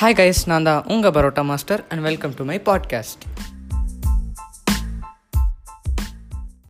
hi guys நான் தான் உங்கள் parotta master and welcome to my podcast